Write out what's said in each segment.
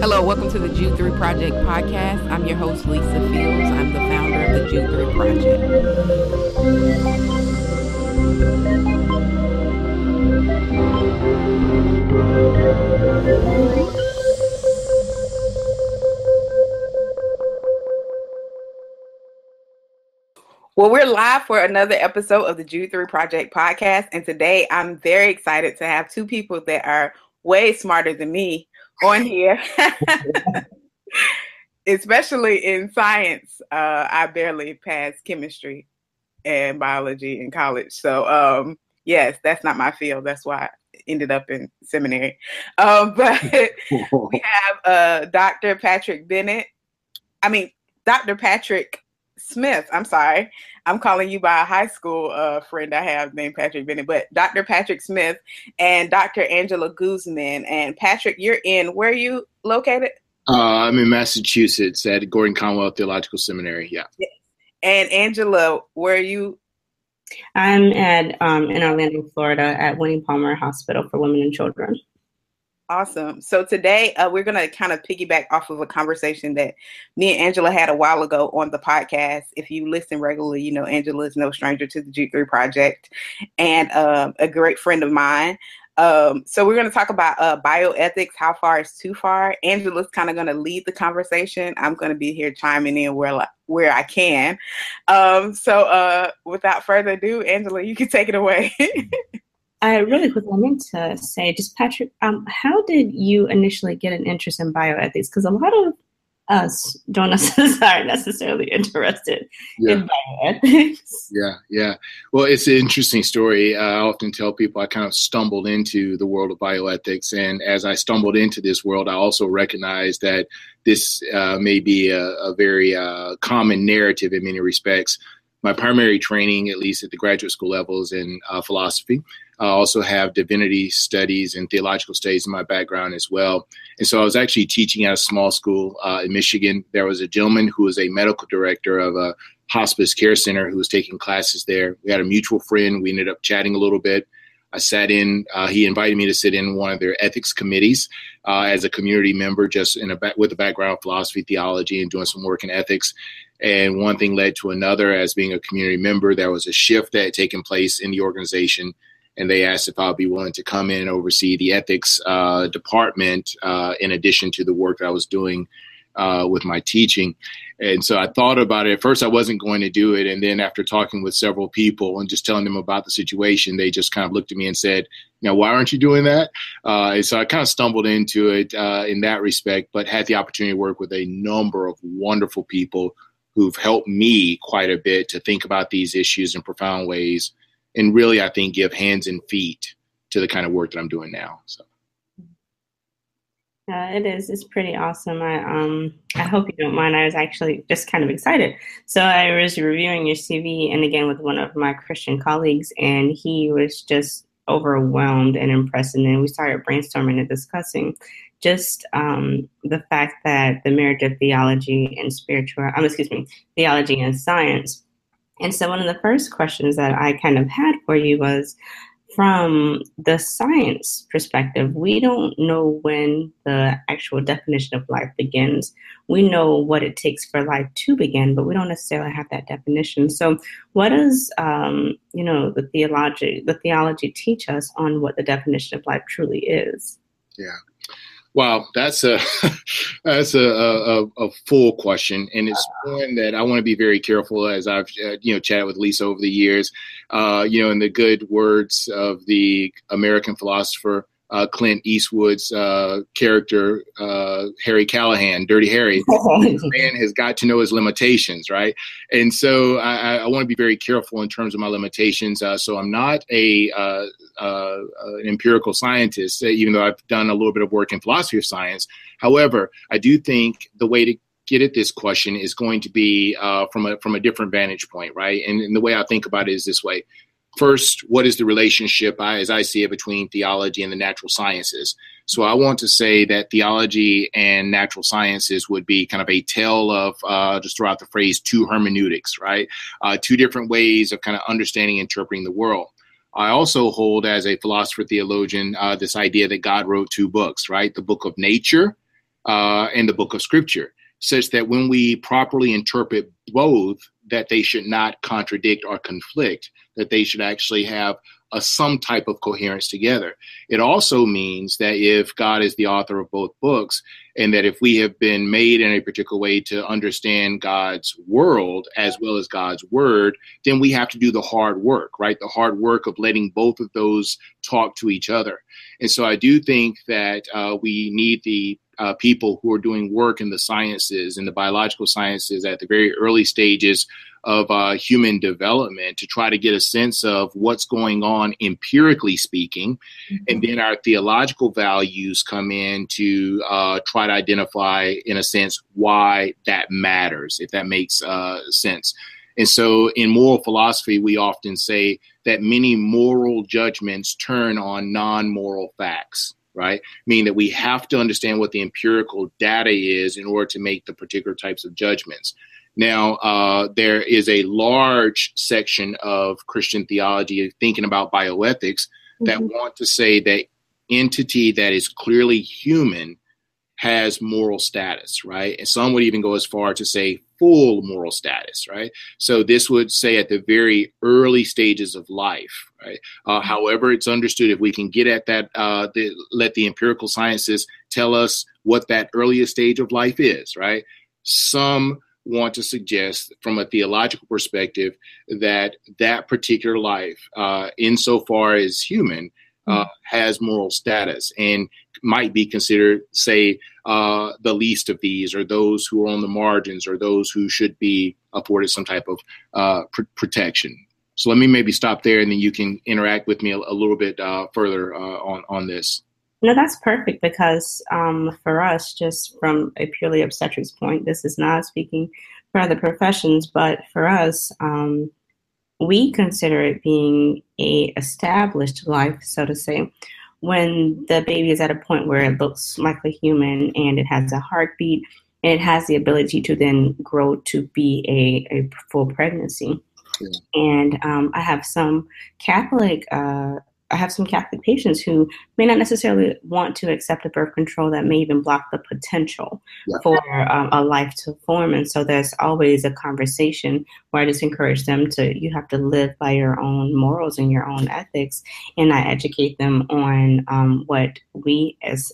Hello, welcome to the Jude 3 Project podcast. I'm your host, Lisa Fields. I'm the founder of the Jude 3 Project. Well, we're live for another episode of the Jude 3 Project podcast. And today I'm very excited to have two people that are way smarter than me on here, especially in science. Uh, I barely passed chemistry and biology in college. So, um, yes, that's not my field. That's why I ended up in seminary. Um, but we have uh, Dr. Patrick Bennett. I mean, Dr. Patrick Smith. I'm sorry. I'm calling you by a high school uh, friend I have named Patrick Bennett, but Dr. Patrick Smith and Dr. Angela Guzman. And Patrick, you're in, where are you located? Uh, I'm in Massachusetts at Gordon Conwell Theological Seminary. Yeah. And Angela, where are you? I'm at um, in Orlando, Florida, at Winnie Palmer Hospital for Women and Children. Awesome. So today uh, we're going to kind of piggyback off of a conversation that me and Angela had a while ago on the podcast. If you listen regularly, you know Angela is no stranger to the Jude 3 Project and um, a great friend of mine. Um, so we're going to talk about uh, bioethics. How far is too far? Angela's kind of going to lead the conversation. I'm going to be here chiming in where where I can. Um, so uh, without further ado, Angela, you can take it away. I really quickly meant to say, just Patrick, um, how did you initially get an interest in bioethics? Because a lot of us don't necessarily are necessarily interested yeah. in bioethics. Yeah, yeah. Well, it's an interesting story. Uh, I often tell people I kind of stumbled into the world of bioethics, and as I stumbled into this world, I also recognized that this uh, may be a, a very uh, common narrative in many respects. My primary training, at least at the graduate school level, is in uh, philosophy. I also have divinity studies and theological studies in my background as well. And so I was actually teaching at a small school uh, in Michigan. There was a gentleman who was a medical director of a hospice care center who was taking classes there. We had a mutual friend. We ended up chatting a little bit. I sat in. Uh, he invited me to sit in one of their ethics committees uh, as a community member, just in a with a background of philosophy, theology, and doing some work in ethics. And one thing led to another. As being a community member, there was a shift that had taken place in the organization and they asked if I'd be willing to come in and oversee the ethics uh, department uh, in addition to the work I was doing uh, with my teaching. And so I thought about it. At first, I wasn't going to do it. And then after talking with several people and just telling them about the situation, they just kind of looked at me and said, "Now, why aren't you doing that?" Uh, and so I kind of stumbled into it uh, in that respect, but had the opportunity to work with a number of wonderful people who've helped me quite a bit to think about these issues in profound ways and really I think give hands and feet to the kind of work that I'm doing now. So. Yeah, it is. It's pretty awesome. I um I hope you don't mind. I was actually just kind of excited. So I was reviewing your CV and again with one of my Christian colleagues, and he was just overwhelmed and impressed. And then we started brainstorming and discussing just um, the fact that the marriage of theology and spiritual, um, excuse me, theology and science and so, one of the first questions that I kind of had for you was from the science perspective, we don't know when the actual definition of life begins. We know what it takes for life to begin, but we don't necessarily have that definition. So, what does um, you know the theology the theology teach us on what the definition of life truly is? Yeah. Wow, that's a that's a, a, a, full question, and it's one that I want to be very careful as I've uh, you know chatted with Lisa over the years. Uh, you know, in the good words of the American philosopher uh, Clint Eastwood's uh, character, uh, Harry Callahan, Dirty Harry. man has got to know his limitations, right? And so I, I want to be very careful in terms of my limitations. Uh, so I'm not a uh, uh, an empirical scientist, even though I've done a little bit of work in philosophy of science. However, I do think the way to get at this question is going to be from a from a different vantage point, right? And, and the way I think about it is this way: first, what is the relationship, as I see it, between theology and the natural sciences? So I want to say that theology and natural sciences would be kind of a tale of, uh, just throw out the phrase, two hermeneutics, right? Uh, two different ways of kind of understanding and interpreting the world. I also hold, as a philosopher theologian, uh, this idea that God wrote two books, right? The book of nature uh, and the book of Scripture, such that when we properly interpret both, that they should not contradict or conflict, that they should actually have a, some type of coherence together. It also means that if God is the author of both books, and that if we have been made in a particular way to understand God's world as well as God's word, then we have to do the hard work, right? The hard work of letting both of those talk to each other. And so I do think that uh, we need the uh, people who are doing work in the sciences and the biological sciences at the very early stages of uh, human development to try to get a sense of what's going on empirically speaking. Mm-hmm. And then our theological values come in to uh, try to identify, in a sense, why that matters, if that makes uh, sense. And so in moral philosophy, we often say that many moral judgments turn on non moral facts right? Meaning that we have to understand what the empirical data is in order to make the particular types of judgments. Now, uh, there is a large section of Christian theology thinking about bioethics mm-hmm. that want to say that entity that is clearly human has moral status, right? And some would even go as far to say full moral status, right? So this would say at the very early stages of life, right? Uh, mm-hmm. however, it's understood if we can get at that, uh, the, let the empirical sciences tell us what that earliest stage of life is, right? Some want to suggest from a theological perspective that that particular life, uh, insofar as human, uh, mm-hmm. has moral status and might be considered, say, uh, the least of these, or those who are on the margins, or those who should be afforded some type of uh, pr- protection. So let me maybe stop there, and then you can interact with me a, a little bit uh, further uh, on on this. No, that's perfect because um, for us, just from a purely obstetrics point, this is not speaking for other professions, but for us, um, we consider it being a established life, so to say, when the baby is at a point where it looks like a human and it has a heartbeat and it has the ability to then grow to be a, a full pregnancy. Yeah. And um, I have some Catholic uh, I have some Catholic patients who may not necessarily want to accept a birth control that may even block the potential yeah. for um, a life to form. And so there's always a conversation where I just encourage them to, you have to live by your own morals and your own ethics. And I educate them on um, what we, as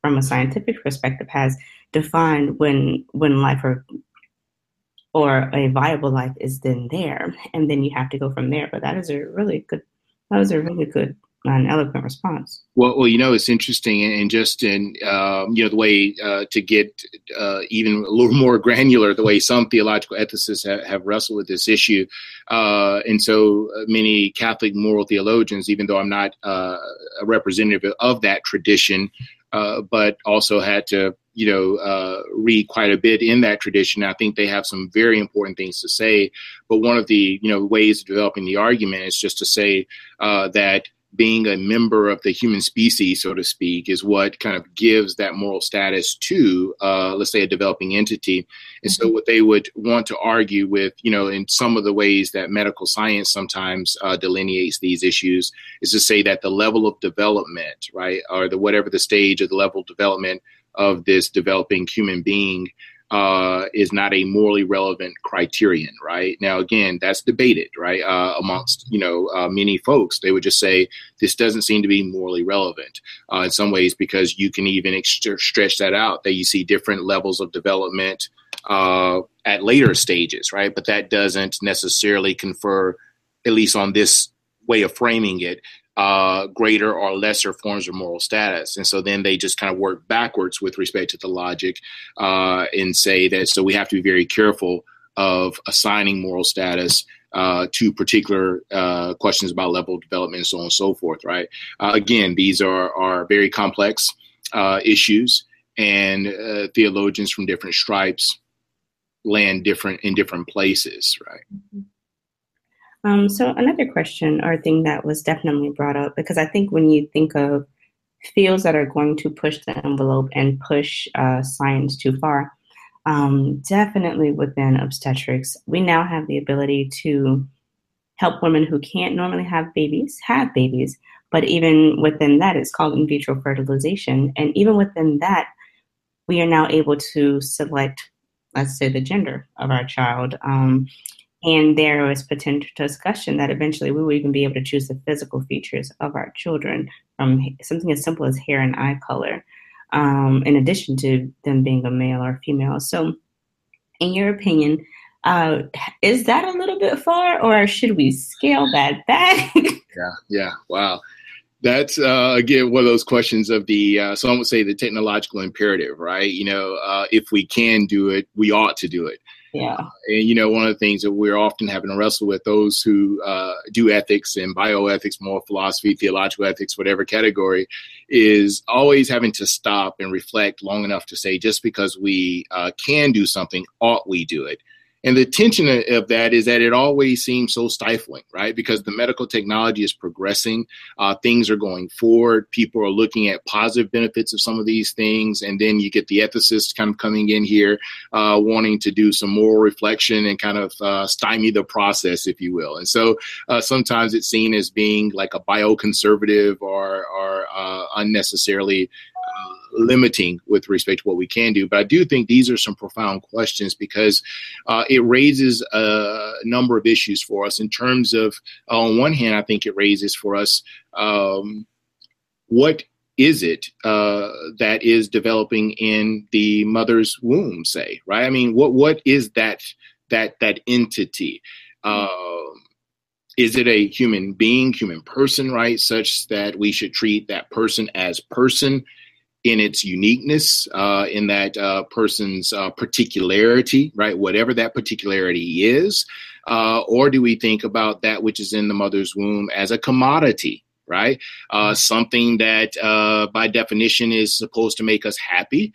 from a scientific perspective, has defined when when life or or a viable life is then there. And then you have to go from there. But that is a really good that was a really good and eloquent response. Well, well, you know, it's interesting, and just in um, you know the way uh, to get uh, even a little more granular, the way some theological ethicists have, have wrestled with this issue, uh, and so uh, many Catholic moral theologians, even though I'm not uh, a representative of that tradition, uh, but also had to you know, uh, read quite a bit in that tradition. I think they have some very important things to say. But one of the, you know, ways of developing the argument is just to say uh, that being a member of the human species, so to speak, is what kind of gives that moral status to, uh, let's say, a developing entity. And mm-hmm. so, what they would want to argue with, you know, in some of the ways that medical science sometimes uh, delineates these issues, is to say that the level of development, right, or the whatever the stage of the level of development of this developing human being uh, is not a morally relevant criterion, right? Now, again, that's debated, right, uh, amongst you know uh, many folks. They would just say this doesn't seem to be morally relevant uh, in some ways because you can even ex- stretch that out. That you see different levels of development uh, at later stages, right? But that doesn't necessarily confer, at least on this way of framing it, uh, greater or lesser forms of moral status. And so then they just kind of work backwards with respect to the logic uh, and say that so we have to be very careful of assigning moral status uh, to particular uh, questions about level of development and so on and so forth, right? Uh, again, these are, are very complex uh, issues, and theologians from different stripes land different in different places, right? Mm-hmm. Um, so another question or thing that was definitely brought up because I think when you think of fields that are going to push the envelope and push uh, science too far, um, definitely within obstetrics, we now have the ability to help women who can't normally have babies have babies. But even within that, it's called in vitro fertilization, and even within that, we are now able to select, let's say, the gender of our child. Um, and there was potential discussion that eventually we would even be able to choose the physical features of our children from something as simple as hair and eye color, um, in addition to them being a male or female. So, in your opinion, uh, is that a little bit far, or should we scale that back? yeah, yeah, wow. That's uh, again one of those questions of the uh, some would say the technological imperative, right? You know, uh, if we can do it, we ought to do it. Yeah. and you know, one of the things that we're often having to wrestle with those who uh, do ethics and bioethics, moral philosophy, theological ethics, whatever category, is always having to stop and reflect long enough to say, just because we uh, can do something, ought we do it? And the tension of that is that it always seems so stifling, right? Because the medical technology is progressing, uh, things are going forward, people are looking at positive benefits of some of these things, and then you get the ethicists kind of coming in here, uh, wanting to do some moral reflection and kind of uh, stymie the process, if you will. And so uh, sometimes it's seen as being like a bioconservative or, or uh, unnecessarily limiting with respect to what we can do. But I do think these are some profound questions because uh, it raises a number of issues for us in terms of, uh, on one hand, I think it raises for us um, what is it uh, that is developing in the mother's womb, say, right? I mean, what what is that that that entity? Uh, is it a human being, human person, right? Such that we should treat that person as person in its uniqueness, uh, in that uh, person's uh, particularity, right? Whatever that particularity is. Uh, or do we think about that which is in the mother's womb as a commodity, right? Uh, something that uh, by definition is supposed to make us happy,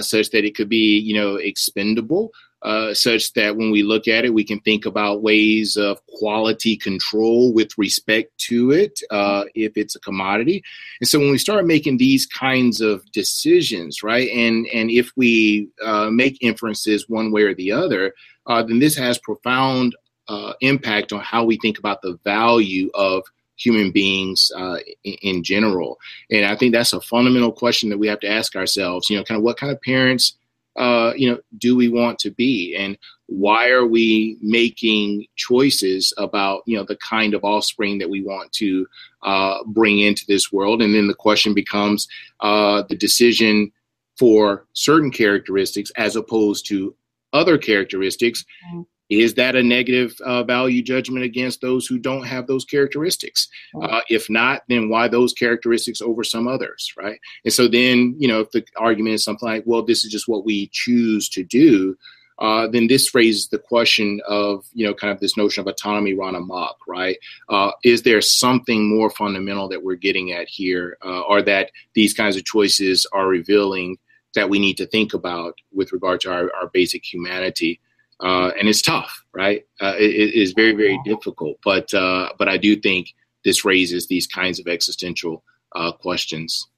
such that it could be, you know, expendable uh, such that when we look at it, we can think about ways of quality control with respect to it uh, if it's a commodity. And so when we start making these kinds of decisions, right, and and if we uh, make inferences one way or the other, uh, then this has profound uh, impact on how we think about the value of human beings uh, in, in, general. And I think that's a fundamental question that we have to ask ourselves. You know, kind of what kind of parents uh, you know, do we want to be? And why are we making choices about, you know, the kind of offspring that we want to uh, bring into this world? And then the question becomes uh, the decision for certain characteristics as opposed to other characteristics. Mm-hmm is that a negative uh, value judgment against those who don't have those characteristics? Uh, if not, then why those characteristics over some others, right? And so then, you know, if the argument is something like, well, this is just what we choose to do, uh, then this raises the question of, you know, kind of this notion of autonomy run amok, right? Uh, is there something more fundamental that we're getting at here, uh, or that these kinds of choices are revealing that we need to think about with regard to our, our basic humanity? Uh, and it's tough, right? Uh, it, it is very, very difficult. But uh, but I do think this raises these kinds of existential uh, questions,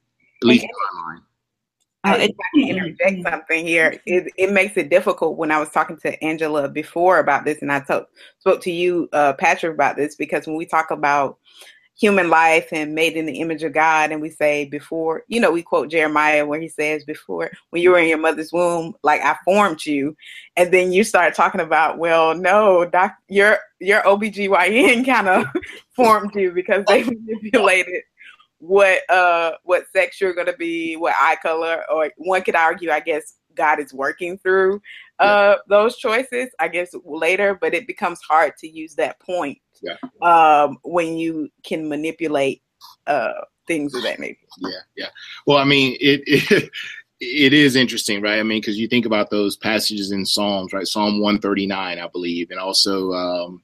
at least mind. Uh, if I can interject something here, it, it makes it difficult when I was talking to Angela before about this, and I t- spoke to you, uh, Patrick, about this because when we talk about human life and made in the image of God. And we say before, you know, we quote Jeremiah where he says, before when you were in your mother's womb, like I formed you. And then you start talking about, well, no, doc, your your OBGYN kind of formed you because they manipulated what uh what sex you're gonna be, what eye color, or one could argue, I guess, God is working through uh yeah. those choices, I guess later, but it becomes hard to use that point yeah. um, when you can manipulate uh, things of that nature. Yeah, yeah. Well, I mean, it, it it is interesting, right? I mean, because you think about those passages in Psalms, right? Psalm 139, I believe, and also um,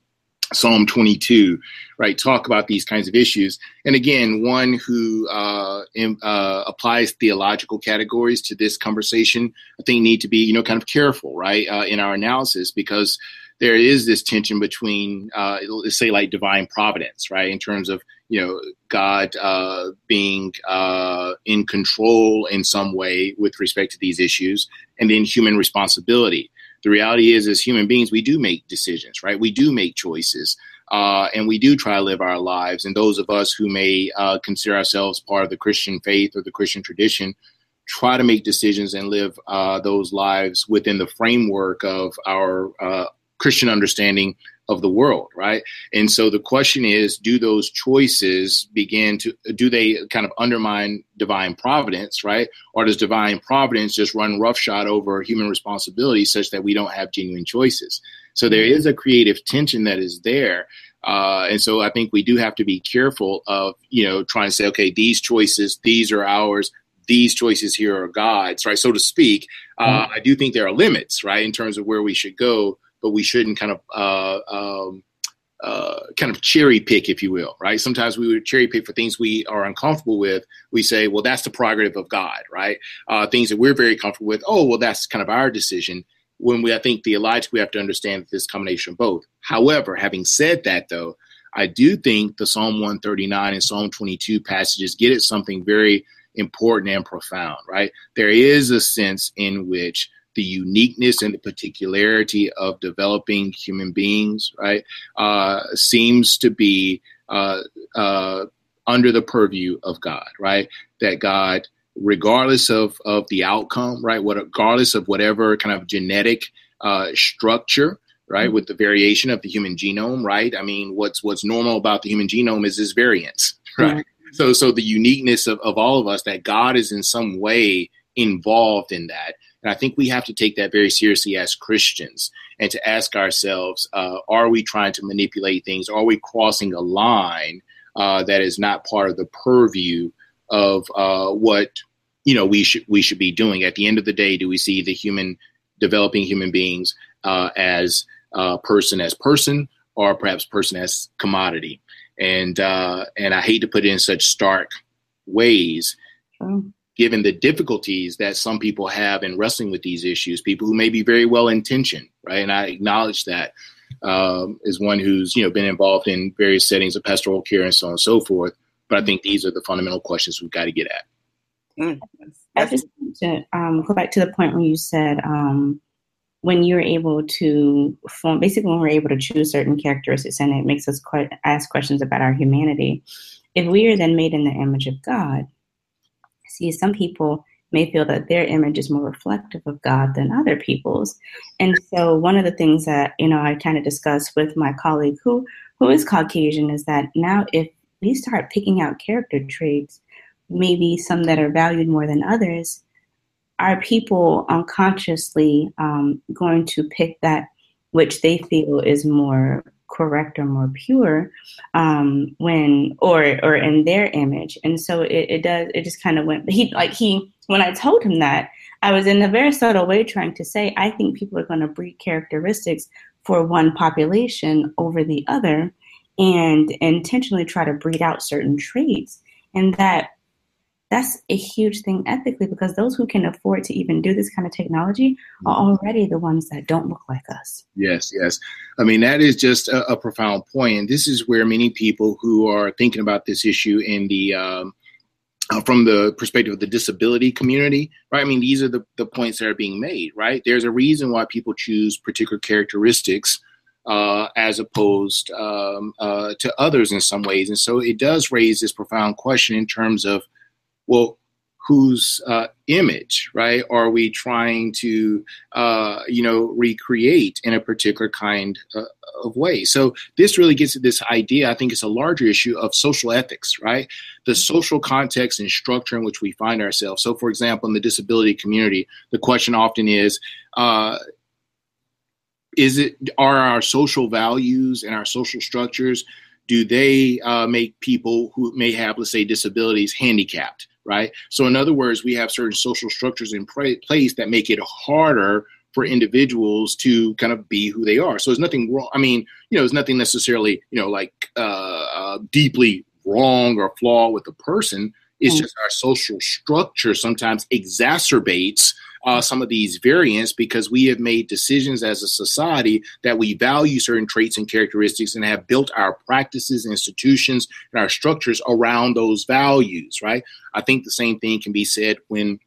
Psalm 22, right? Talk about these kinds of issues. And again, one who uh, in, uh, applies theological categories to this conversation, I think need to be, you know, kind of careful, right, uh, in our analysis because there is this tension between, uh, let's say, like divine providence, right, in terms of you know God uh, being uh, in control in some way with respect to these issues, and then human responsibility. The reality is, as human beings, we do make decisions, right? We do make choices. Uh, and we do try to live our lives. And those of us who may uh, consider ourselves part of the Christian faith or the Christian tradition, try to make decisions and live uh, those lives within the framework of our uh, Christian understanding of the world, right? And so the question is, do those choices begin to do they kind of undermine divine providence, right? Or does divine providence just run roughshod over human responsibility such that we don't have genuine choices? So there is a creative tension that is there. Uh, and so I think we do have to be careful of, you know, trying to say, okay, these choices, these are ours, these choices here are God's, right? So to speak, uh, mm-hmm. I do think there are limits, right, in terms of where we should go but we shouldn't kind of uh, um, uh, kind of cherry pick, if you will, right? Sometimes we would cherry pick for things we are uncomfortable with. We say, well, that's the prerogative of God, right? Uh, things that we're very comfortable with, oh, well, that's kind of our decision. When we, I think theologically, we have to understand this combination of both. However, having said that, though, I do think the Psalm 139 and Psalm 22 passages get at something very important and profound, right? There is a sense in which the uniqueness and the particularity of developing human beings, right, uh, seems to be uh, uh, under the purview of God, right? That God, regardless of, of the outcome, right, what, regardless of whatever kind of genetic uh, structure, right, mm-hmm. with the variation of the human genome, right? I mean, what's what's normal about the human genome is this variance, right? So, so the uniqueness of, of all of us, that God is in some way involved in that and I think we have to take that very seriously as Christians and to ask ourselves uh, are we trying to manipulate things? Are we crossing a line uh, that is not part of the purview of uh, what you know we should we should be doing? At the end of the day, do we see the human developing human beings uh, as person as person or perhaps person as commodity? And uh, and I hate to put it in such stark ways given the difficulties that some people have in wrestling with these issues, people who may be very well intentioned, right? And I acknowledge that um, as one who's you know been involved in various settings of pastoral care and so on and so forth. But I think these are the fundamental questions we've got to get at. Mm. I just want to um, go back to the point where you said um, when you're able to form, basically when we're able to choose certain characteristics, and it makes us quite ask questions about our humanity. If we are then made in the image of God, see some people may feel that their image is more reflective of God than other people's. And so one of the things that, you know, I kind of discussed with my colleague who who is Caucasian is that now if we start picking out character traits, maybe some that are valued more than others, are people unconsciously um, going to pick that which they feel is more correct or more pure um, when or or in their image. And so it, it does it just kind of went he like he when i told him that i was in a very subtle way trying to say i think people are going to breed characteristics for one population over the other and intentionally try to breed out certain traits and that that's a huge thing ethically because those who can afford to even do this kind of technology are mm-hmm. already the ones that don't look like us. Yes, yes. I mean, that is just a, a profound point. And this is where many people who are thinking about this issue in the um, uh, from the perspective of the disability community, right? I mean, these are the, the points that are being made, right? There's a reason why people choose particular characteristics uh, as opposed um, uh, to others in some ways. And so it does raise this profound question in terms of well, whose uh, image, right, are we trying to, uh, you know, recreate in a particular kind uh, of way? So this really gets at this idea. I think it's a larger issue of social ethics, right? The social context and structure in which we find ourselves. So, for example, in the disability community, the question often is. Uh, is it are our social values and our social structures do they uh, make people who may have let's say disabilities handicapped right? So, in other words, we have certain social structures in place that make it harder for individuals to kind of be who they are. So, there's nothing wrong. I mean, you know, there's nothing necessarily, you know, like uh, uh, deeply wrong or flaw with the person. It's mm-hmm. just our social structure sometimes exacerbates uh, some of these variants because we have made decisions as a society that we value certain traits and characteristics and have built our practices, institutions, and our structures around those values, right? I think the same thing can be said when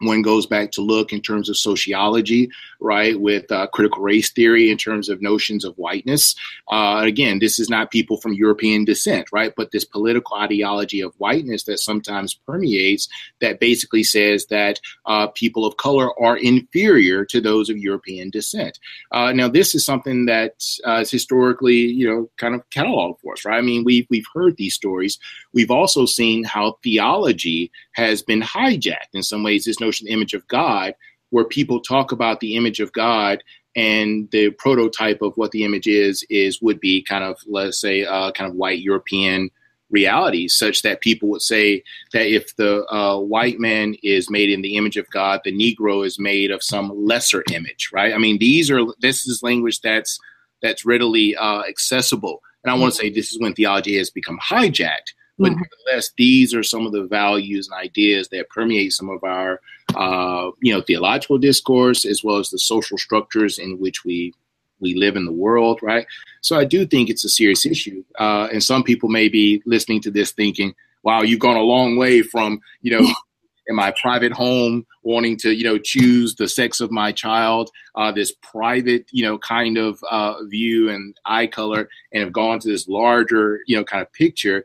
one goes back to look in terms of sociology, right, with uh, critical race theory in terms of notions of whiteness. Uh, again, this is not people from European descent, right, but this political ideology of whiteness that sometimes permeates that basically says that uh, people of color are inferior to those of European descent. Uh, now, this is something that uh, is historically, you know, kind of cataloged for us, right? I mean, we've we've heard these stories. We've also seen how theology has been hijacked in some ways. This notion, image of God, where people talk about the image of God and the prototype of what the image is is would be kind of let's say uh, kind of white European reality, such that people would say that if the uh, white man is made in the image of God, the Negro is made of some lesser image, right? I mean, these are this is language that's that's readily uh, accessible, and I want to say this is when theology has become hijacked. But mm-hmm. nevertheless, these are some of the values and ideas that permeate some of our, uh, you know, theological discourse as well as the social structures in which we we live in the world, right? So I do think it's a serious issue, uh, and some people may be listening to this thinking, "Wow, you've gone a long way from you know." in my private home, wanting to, you know, choose the sex of my child, uh, this private, you know, kind of uh, view and eye color, and have gone to this larger, you know, kind of picture.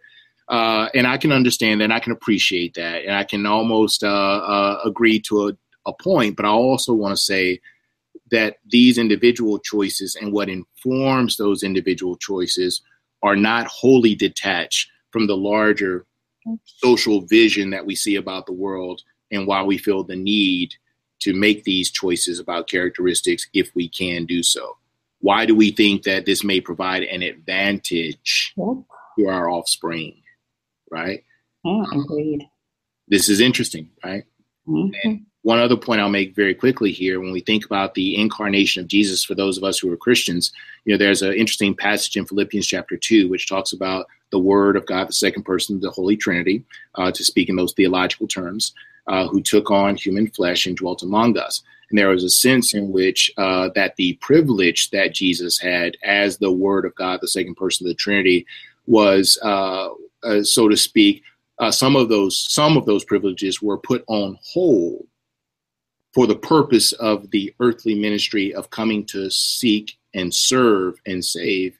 Uh, and I can understand that, and I can appreciate that, and I can almost uh, uh, agree to a, a point. But I also want to say that these individual choices and what informs those individual choices are not wholly detached from the larger social vision that we see about the world and why we feel the need to make these choices about characteristics if we can do so. Why do we think that this may provide an advantage yep. to our offspring? Right? Yeah, agreed. This is interesting, right? Mm-hmm. one other point I'll make very quickly here when we think about the incarnation of Jesus for those of us who are Christians, you know, there's an interesting passage in Philippians chapter 2, which talks about the Word of God, the second person of the Holy Trinity, uh, to speak in those theological terms, uh, who took on human flesh and dwelt among us. And there was a sense in which uh, that the privilege that Jesus had as the Word of God, the second person of the Trinity, was uh, so to speak, uh, some of those some of those privileges were put on hold for the purpose of the earthly ministry of coming to seek and serve and save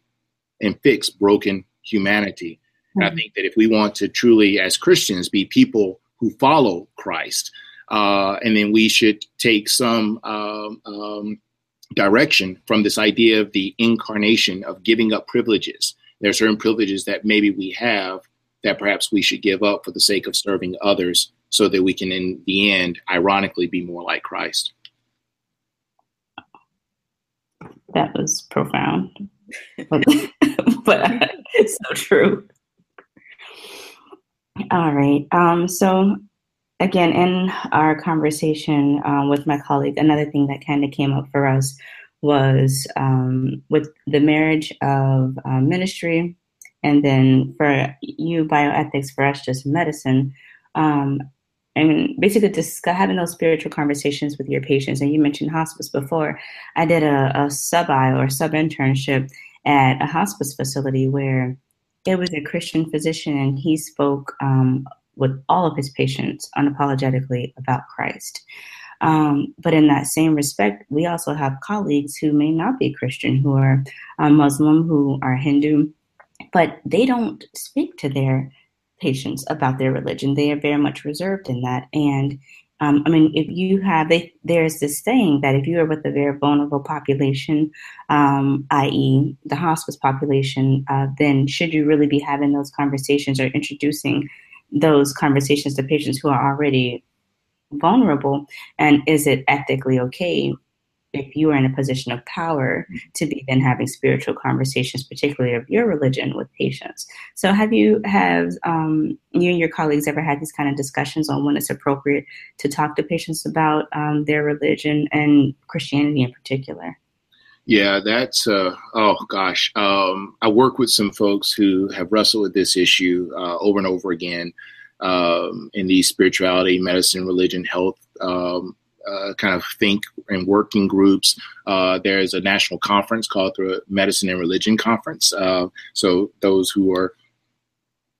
and fix broken humanity. Mm-hmm. And I think that if we want to truly, as Christians, be people who follow Christ, uh, and then we should take some um, um, direction from this idea of the incarnation of giving up privileges. There are certain privileges that maybe we have that perhaps we should give up for the sake of serving others so that we can, in the end, ironically, be more like Christ. That was profound, but, but so true. All right. Um, so, again, in our conversation um, with my colleague, another thing that kind of came up for us was um, with the marriage of uh, ministry and then for you bioethics for us just medicine um, and basically just having those spiritual conversations with your patients. And you mentioned hospice before. I did a, a sub-i or sub-internship at a hospice facility where it was a christian physician and he spoke um, with all of his patients unapologetically about christ. Um, but in that same respect, we also have colleagues who may not be Christian, who are uh, Muslim, who are Hindu, but they don't speak to their patients about their religion. They are very much reserved in that. And um, I mean, if you have, they, there's this saying that if you are with a very vulnerable population, um, i.e., the hospice population, uh, then should you really be having those conversations or introducing those conversations to patients who are already vulnerable? And is it ethically okay if you are in a position of power to be then having spiritual conversations, particularly of your religion, with patients. So, have you have um, you and your colleagues ever had these kind of discussions on when it's appropriate to talk to patients about um, their religion and Christianity in particular? Yeah, that's uh, oh gosh. Um, I work with some folks who have wrestled with this issue uh, over and over again um, in the spirituality, medicine, religion, health um, uh, kind of think and working groups. Uh, there's a national conference called the Medicine and Religion Conference. Uh, so those who are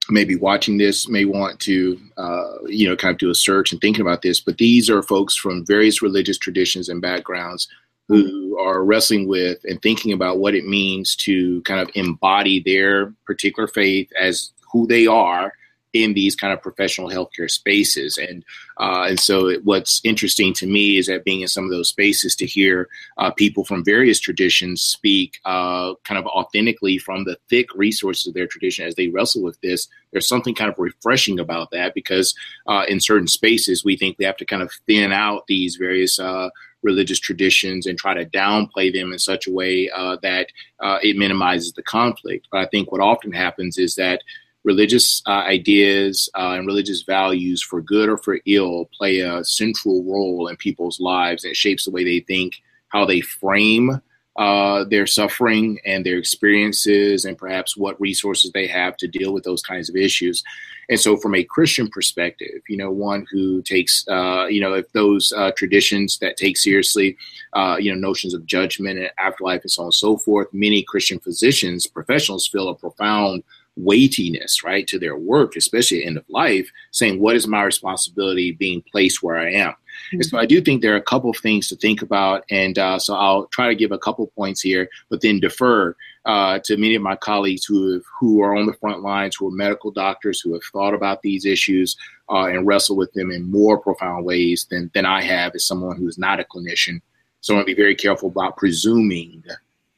maybe watching this may want to uh, you know kind of do a search and thinking about this but these are folks from various religious traditions and backgrounds who are wrestling with and thinking about what it means to kind of embody their particular faith as who they are in these kind of professional healthcare spaces. And uh, and so what's interesting to me is that being in some of those spaces to hear uh, people from various traditions speak uh, kind of authentically from the thick resources of their tradition as they wrestle with this. There's something kind of refreshing about that because uh, in certain spaces we think we have to kind of thin out these various uh, religious traditions and try to downplay them in such a way uh, that uh, it minimizes the conflict. But I think what often happens is that religious uh, ideas uh, and religious values, for good or for ill, play a central role in people's lives. And it shapes the way they think, how they frame uh, their suffering and their experiences, and perhaps what resources they have to deal with those kinds of issues. And so, from a Christian perspective, you know, one who takes, uh, you know, if those uh, traditions that take seriously, uh, you know, notions of judgment and afterlife and so on and so forth, many Christian physicians, professionals feel a profound weightiness, right, to their work, especially at end of life, saying, What is my responsibility being placed where I am? Mm-hmm. And so I do think there are a couple of things to think about. And uh, so I'll try to give a couple points here, but then defer uh, to many of my colleagues who have, who are on the front lines, who are medical doctors, who have thought about these issues uh, and wrestle with them in more profound ways than, than I have as someone who is not a clinician. So I want to be very careful about presuming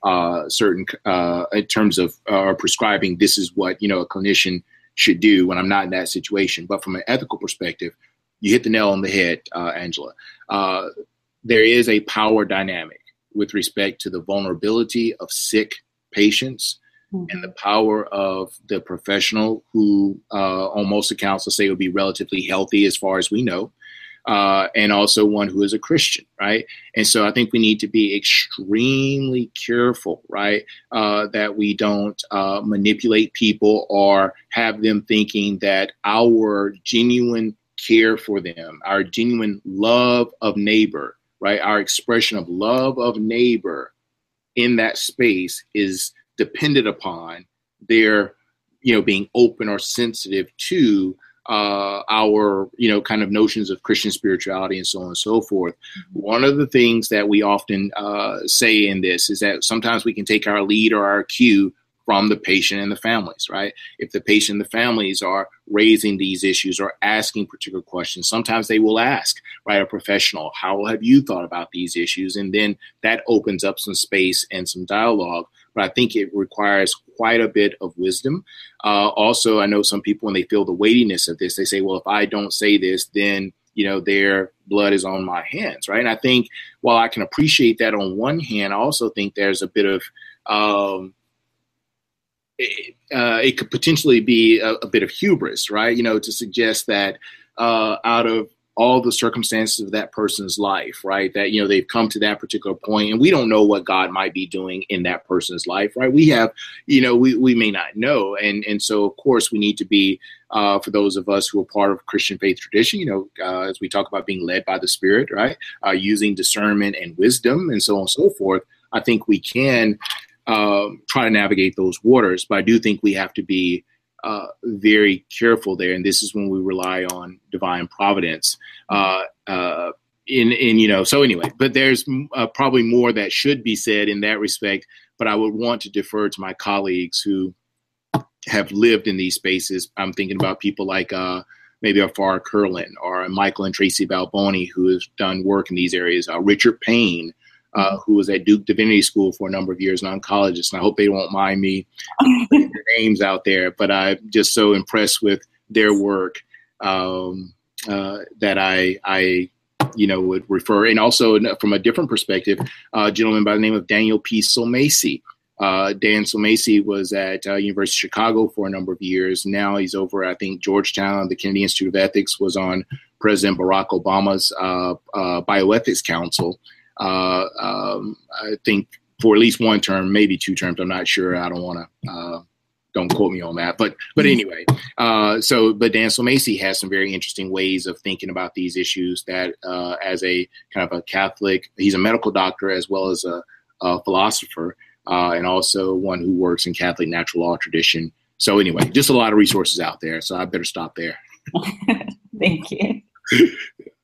uh, certain uh, in terms of uh, prescribing this is what you know a clinician should do when I'm not in that situation. But from an ethical perspective, you hit the nail on the head, uh, Angela. Uh, there is a power dynamic with respect to the vulnerability of sick patients mm-hmm. and the power of the professional who, uh, on most accounts, let's say, will be relatively healthy as far as we know uh, and also one who is a Christian, right? And so I think we need to be extremely careful, right, uh, that we don't uh, manipulate people or have them thinking that our genuine care for them, our genuine love of neighbor, right, our expression of love of neighbor in that space is dependent upon their, you know, being open or sensitive to uh, our you know kind of notions of Christian spirituality and so on and so forth. One of the things that we often uh, say in this is that sometimes we can take our lead or our cue from the patient and the families, right? If the patient and the families are raising these issues or asking particular questions, sometimes they will ask, right, a professional, how have you thought about these issues? And then that opens up some space and some dialogue but I think it requires quite a bit of wisdom. Uh, also, I know some people when they feel the weightiness of this, they say, "Well, if I don't say this, then you know their blood is on my hands," right? And I think while I can appreciate that on one hand, I also think there's a bit of um, it, uh, it could potentially be a, a, bit of hubris, right? You know, to suggest that uh, out of all the circumstances of that person's life, right? That, you know, they've come to that particular point and we don't know what God might be doing in that person's life, right? We have, you know, we, we may not know. And, and so, of course, we need to be, uh, for those of us who are part of Christian faith tradition, you know, uh, as we talk about being led by the Spirit, right? Uh, using discernment and wisdom and so on and so forth, I think we can um, try to navigate those waters. But I do think we have to be, uh, very careful there, and this is when we rely on divine providence. Uh, uh, in in you know, so anyway, but there's uh, probably more that should be said in that respect. But I would want to defer to my colleagues who have lived in these spaces. I'm thinking about people like uh, maybe a Farr Curlin or Michael and Tracy Balboni, who has done work in these areas. Uh, Richard Payne, uh, who was at Duke Divinity School for a number of years, an oncologist. And I hope they won't mind me putting their names out there, but I'm just so impressed with their work um, uh, that I, I, you know, would refer. And also from a different perspective, a gentleman by the name of Daniel P. Sulmasy. Uh, Dan Sulmasy was at uh, University of Chicago for a number of years. Now he's over, I think, Georgetown. The Kennedy Institute of Ethics was on President Barack Obama's uh, uh bioethics council. Uh, um, I think for at least one term, maybe two terms. I'm not sure. I don't want to. Uh, don't quote me on that, but but mm-hmm. anyway, uh, so but Dan Sulmasy has some very interesting ways of thinking about these issues. That uh, as a kind of a Catholic, he's a medical doctor as well as a, a philosopher, uh, and also one who works in Catholic natural law tradition So anyway, just a lot of resources out there. So I better stop there. Thank you.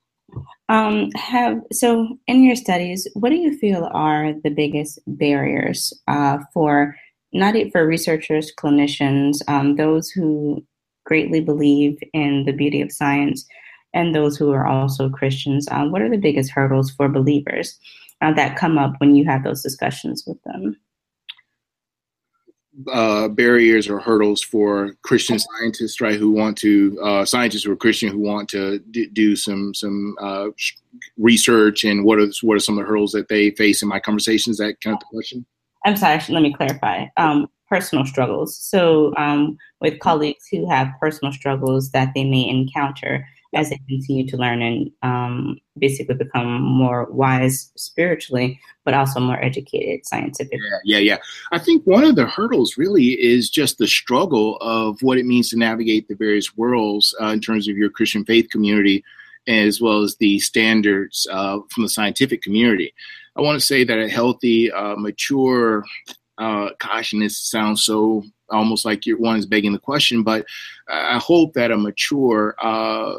Um, have so in your studies, what do you feel are the biggest barriers uh, for not for researchers, clinicians, um, those who greatly believe in the beauty of science, and those who are also Christians? Uh, what are the biggest hurdles for believers uh, that come up when you have those discussions with them? Uh, barriers or hurdles for Christian scientists, right? Who want to uh, scientists who are Christian who want to d- do some some uh, research and what are what are some of the hurdles that they face in my conversations? That kind of question. I'm sorry. Let me clarify. Um, personal struggles. So um, with colleagues who have personal struggles that they may encounter, as they continue to learn and um, basically become more wise spiritually, but also more educated scientifically. Yeah, yeah, yeah. I think one of the hurdles really is just the struggle of what it means to navigate the various worlds uh, in terms of your Christian faith community, as well as the standards uh, from the scientific community. I want to say that a healthy, uh, mature, uh, gosh, sounds so almost like your one is begging the question, but I hope that a mature uh,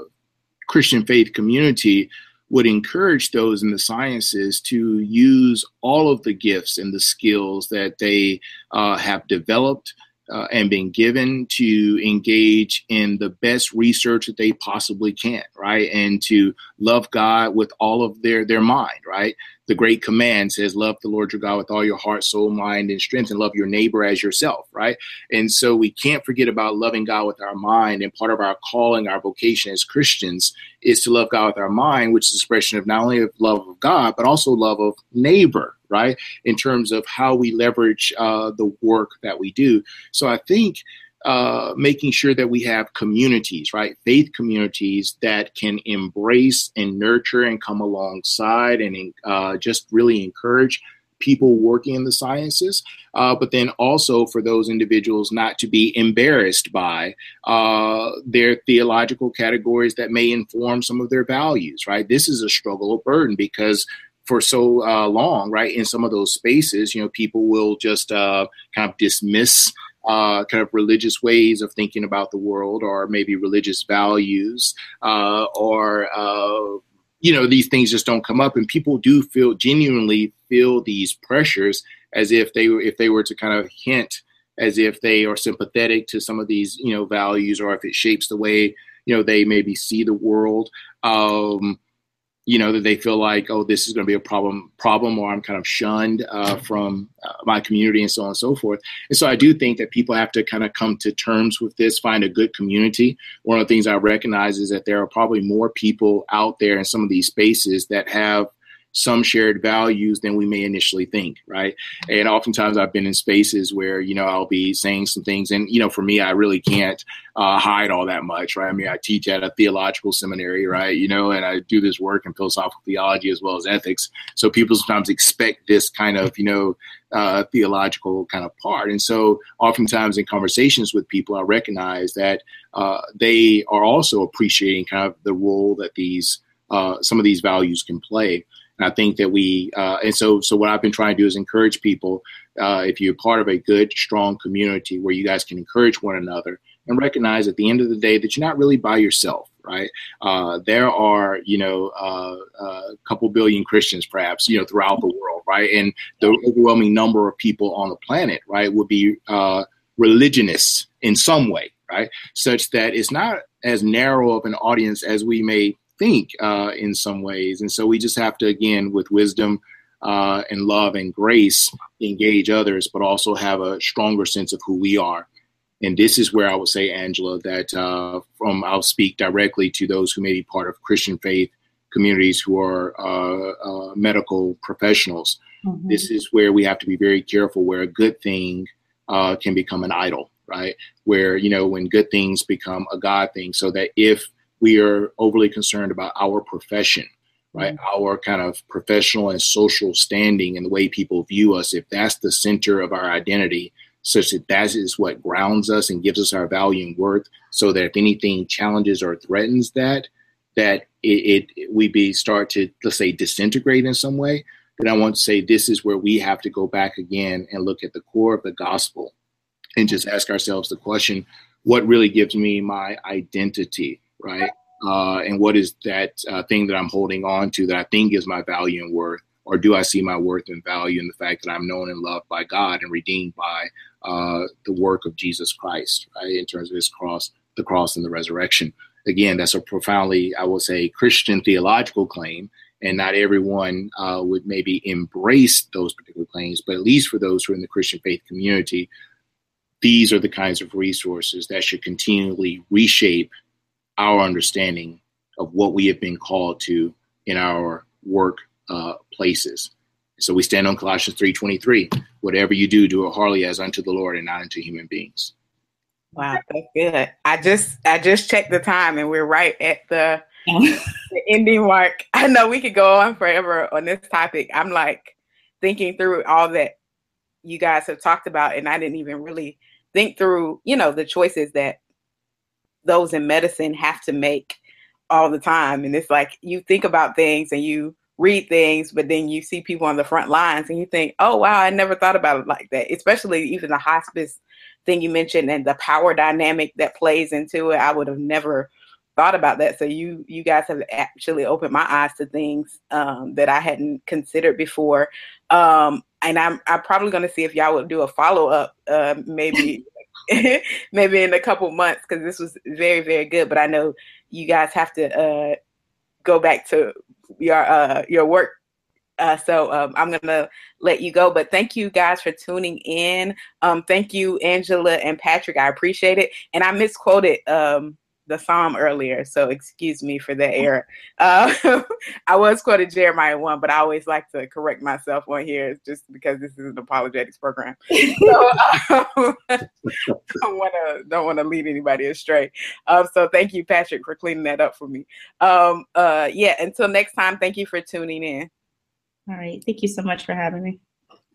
Christian faith community would encourage those in the sciences to use all of the gifts and the skills that they uh, have developed uh, and been given to engage in the best research that they possibly can, right? And to love God with all of their their mind, right? the great command says, Love the Lord your God with all your heart, soul, mind, and strength, and love your neighbor as yourself, right? And so we can't forget about loving God with our mind. And part of our calling, our vocation as Christians is to love God with our mind, which is expression of not only of love of God, but also love of neighbor, right? In terms of how we leverage uh, the work that we do. So I think uh, making sure that we have communities, right? Faith communities that can embrace and nurture and come alongside and uh, just really encourage people working in the sciences, uh, but then also for those individuals not to be embarrassed by uh, their theological categories that may inform some of their values, right? This is a struggle of burden because for so uh, long, right, in some of those spaces, you know, people will just uh, kind of dismiss uh, kind of religious ways of thinking about the world, or maybe religious values, uh, or uh, you know these things just don't come up, and people do feel genuinely feel these pressures as if they if they were to kind of hint as if they are sympathetic to some of these you know values, or if it shapes the way you know they maybe see the world. Um, you know that they feel like oh this is going to be a problem problem or i'm kind of shunned uh, from uh, my community and so on and so forth. And so i do think that people have to kind of come to terms with this find a good community. One of the things i recognize is that there are probably more people out there in some of these spaces that have some shared values than we may initially think, right? And oftentimes I've been in spaces where, you know, I'll be saying some things, and, you know, for me, I really can't uh, hide all that much, right? I mean, I teach at a theological seminary, right? You know, and I do this work in philosophical theology as well as ethics. So people sometimes expect this kind of, you know, uh, theological kind of part. And so oftentimes in conversations with people, I recognize that uh, they are also appreciating kind of the role that these, uh, some of these values can play. And I think that we, uh, and so, so what I've been trying to do is encourage people. Uh, if you're part of a good, strong community where you guys can encourage one another and recognize at the end of the day that you're not really by yourself, right? Uh, there are, you know, uh, uh, a couple billion Christians, perhaps, you know, throughout the world, right? And the overwhelming number of people on the planet, right, would be uh, religionists in some way, right? Such that it's not as narrow of an audience as we may think uh, in some ways. And so we just have to, again, with wisdom uh, and love and grace, engage others, but also have a stronger sense of who we are. And this is where I would say, Angela, that uh, from I'll speak directly to those who may be part of Christian faith communities who are uh, uh, medical professionals. Mm-hmm. This is where we have to be very careful where a good thing uh, can become an idol, right? Where, you know, when good things become a God thing, so that if we are overly concerned about our profession, right? Mm-hmm. Our kind of professional and social standing and the way people view us. If that's the center of our identity, such that that is what grounds us and gives us our value and worth, so that if anything challenges or threatens that, that it, it we be start to let's say disintegrate in some way. Then I want to say this is where we have to go back again and look at the core of the gospel and just ask ourselves the question what really gives me my identity, right? Uh, and what is that uh, thing that I'm holding on to that I think is my value and worth? Or do I see my worth and value in the fact that I'm known and loved by God and redeemed by uh, the work of Jesus Christ, right? In terms of his cross, the cross and the resurrection. Again, that's a profoundly, I would say, Christian theological claim. And not everyone uh, would maybe embrace those particular claims, but at least for those who are in the Christian faith community, these are the kinds of resources that should continually reshape our understanding of what we have been called to in our work uh, places. So we stand on Colossians 3:23. Whatever you do, do it heartily as unto the Lord and not unto human beings. Wow, that's good. I just I just checked the time and we're right at the, the ending mark. I know we could go on forever on this topic. I'm like thinking through all that you guys have talked about, and I didn't even really think through, you know, the choices that those in medicine have to make all the time. And it's like you think about things and you read things, but then you see people on the front lines and you think, oh, wow, I never thought about it like that. Especially even the hospice thing you mentioned and the power dynamic that plays into it. I would have never thought about that. So you you guys have actually opened my eyes to things um, that I hadn't considered before. Um, and I'm I'm probably going to see if y'all would do a follow up, uh, maybe maybe in a couple months because this was very very good. But I know you guys have to uh, go back to your uh, your work. Uh, so um, I'm gonna let you go, but thank you guys for tuning in. Um, thank you, Angela and Patrick. I appreciate it. And I misquoted um, the psalm earlier, so excuse me for that error. Uh, I was quoted Jeremiah one, but I always like to correct myself on here, just because this is an apologetics program. So um, don't want to don't want to lead anybody astray. Um, so thank you, Patrick, for cleaning that up for me. Um, uh, yeah. Until next time, thank you for tuning in. All right. Thank you so much for having me.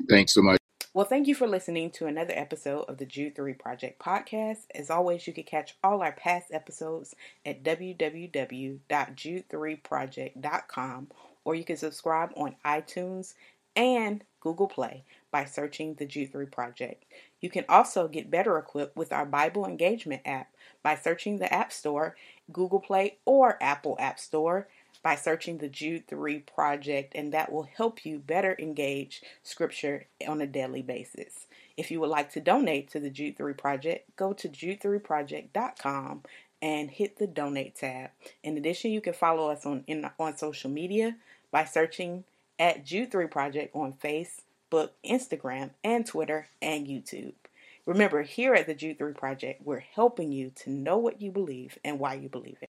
Thanks so much. Well, thank you for listening to another episode of the Jude 3 Project podcast. As always, you can catch all our past episodes at www.jude3project.com or you can subscribe on iTunes and Google Play by searching the Jude 3 Project. You can also get better equipped with our Bible Engagement app by searching the App Store, Google Play, or Apple App Store by searching the Jude 3 Project, and that will help you better engage Scripture on a daily basis. If you would like to donate to the Jude 3 Project, go to jude3project.com and hit the donate tab. In addition, you can follow us on in, on social media by searching at Jude 3 Project on Facebook, Instagram, and Twitter and YouTube. Remember, here at the Jude 3 Project, we're helping you to know what you believe and why you believe it.